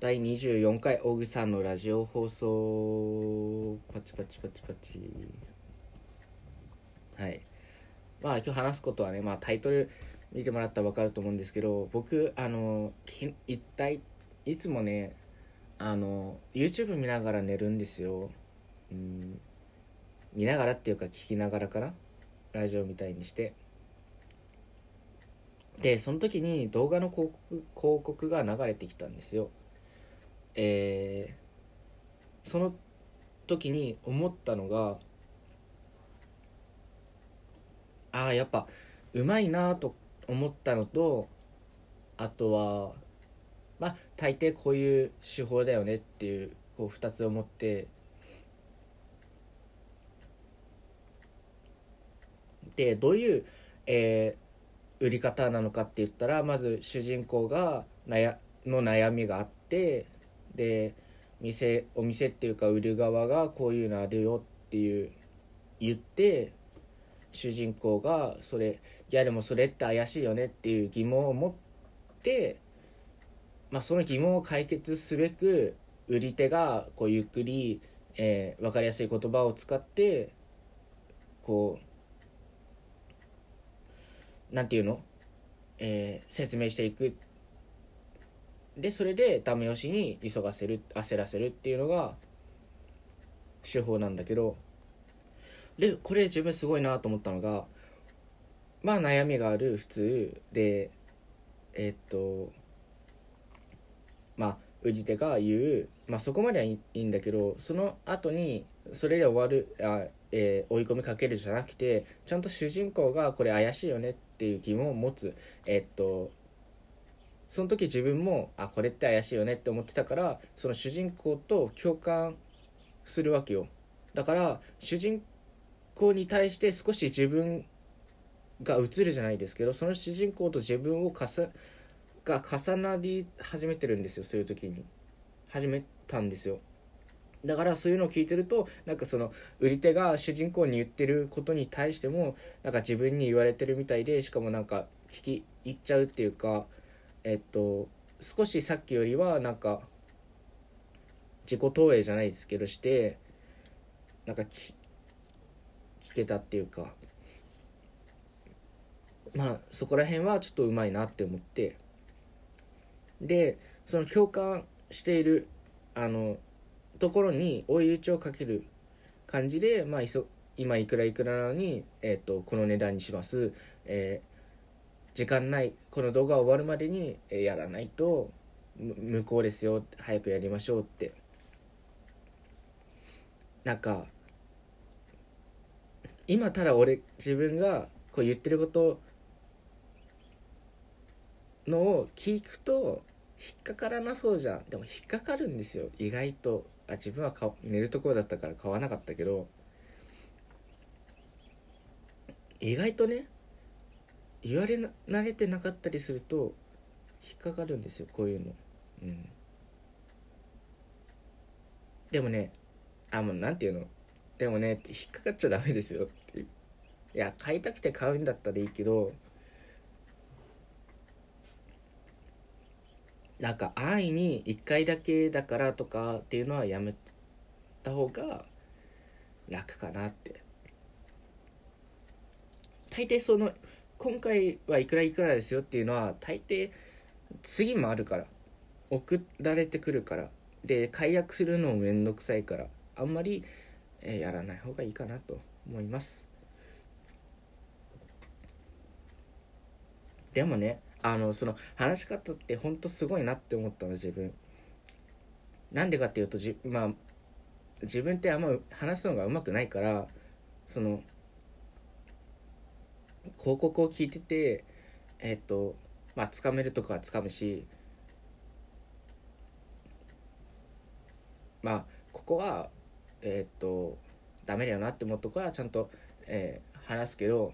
第24回大口さんのラジオ放送パチパチパチパチ。はい。まあ今日話すことはね、まあ、タイトル見てもらったら分かると思うんですけど僕あの一体いつもねあの YouTube 見ながら寝るんですよ、うん、見ながらっていうか聞きながらかな？ラジオみたいにして。でその時に動画の広告広告が流れてきたんですよ。えー、その時に思ったのがああやっぱうまいなと思ったのとあとはまあ大抵こういう手法だよねっていうこう2つを思ってでどういう、えー、売り方なのかって言ったらまず主人公が悩の悩みがあってで店お店っていうか売る側がこういうのあるよっていう言って主人公がそれいやでもそれって怪しいよねっていう疑問を持って、まあ、その疑問を解決すべく売り手がこうゆっくり、えー、分かりやすい言葉を使ってこうなんていうの、えー、説明していくでそれでダメ押しに急がせる焦らせるっていうのが手法なんだけどでこれ自分すごいなと思ったのがまあ悩みがある普通でえっとまあ売り手が言う、まあ、そこまではいいんだけどその後にそれで終わるあ、えー、追い込みかけるじゃなくてちゃんと主人公がこれ怪しいよねっていう疑問を持つ。えっとその時自分もあこれって怪しいよねって思ってたからその主人公と共感するわけよ。だから主人公に対して少し自分が映るじゃないですけどその主人公と自分をかさが重なり始めてるんですよそういう時に。始めたんですよ。だからそういうのを聞いてるとなんかその売り手が主人公に言ってることに対してもなんか自分に言われてるみたいでしかもなんか聞き入っちゃうっていうかえっと少しさっきよりはなんか自己投影じゃないですけどしてなんか聞けたっていうかまあそこら辺はちょっとうまいなって思って。でその共感しているあのところに追い打ちをかける感じで、まあ、いそ今いくらいくらなのに、えーと、この値段にします、えー、時間ないこの動画終わるまでに、やらないと無効ですよ早くやりましょうって。なんか今ただ俺自分がこう言ってることのを聞くと引っかからなそうじゃん。でも引っかかるんですよ。意外と。あ自分は寝るところだったから買わなかったけど。意外とね言われ慣れてなかったりすると引っかかるんですよこういうの。うん。でもねあもうなんていうの？でもねって引っかかっちゃダメですよ。っていういや買いたくて買うんだったらいいけどなんか安易に1回だけだからとかっていうのはやめた方が楽かなって。大抵その今回はいくらいくらですよっていうのは大抵次もあるから。送られてくるから。で解約するのもめんどくさいから。あんまり、えー、やらない方がいいかなと思います。でもねあのその話し方ってほんとすごいなって思ったの自分。なんでかっていうとじまあ自分ってあんま話すのがうまくないからその広告を聞いててえっ、とまあつかめるとこはつかむしまあここはえっ、とダメだよなって思うとこはちゃんと、えー、話すけど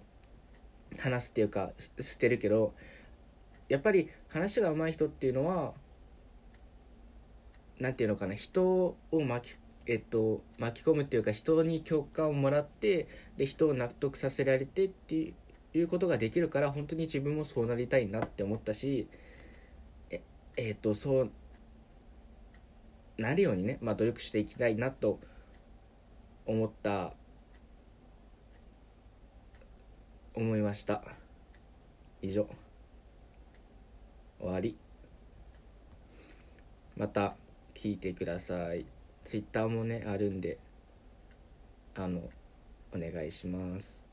話すっていうか捨てるけどやっぱり話が上手い人っていうのは何て言うのかな人を巻き,、えっと、巻き込むっていうか人に共感をもらってで人を納得させられてっていうことができるから本当に自分もそうなりたいなって思ったしええっとそうなるようにね、まあ、努力していきたいなと思った思いました。以上。終わり。また聞いてください。ツイッターもねあるんであのお願いします。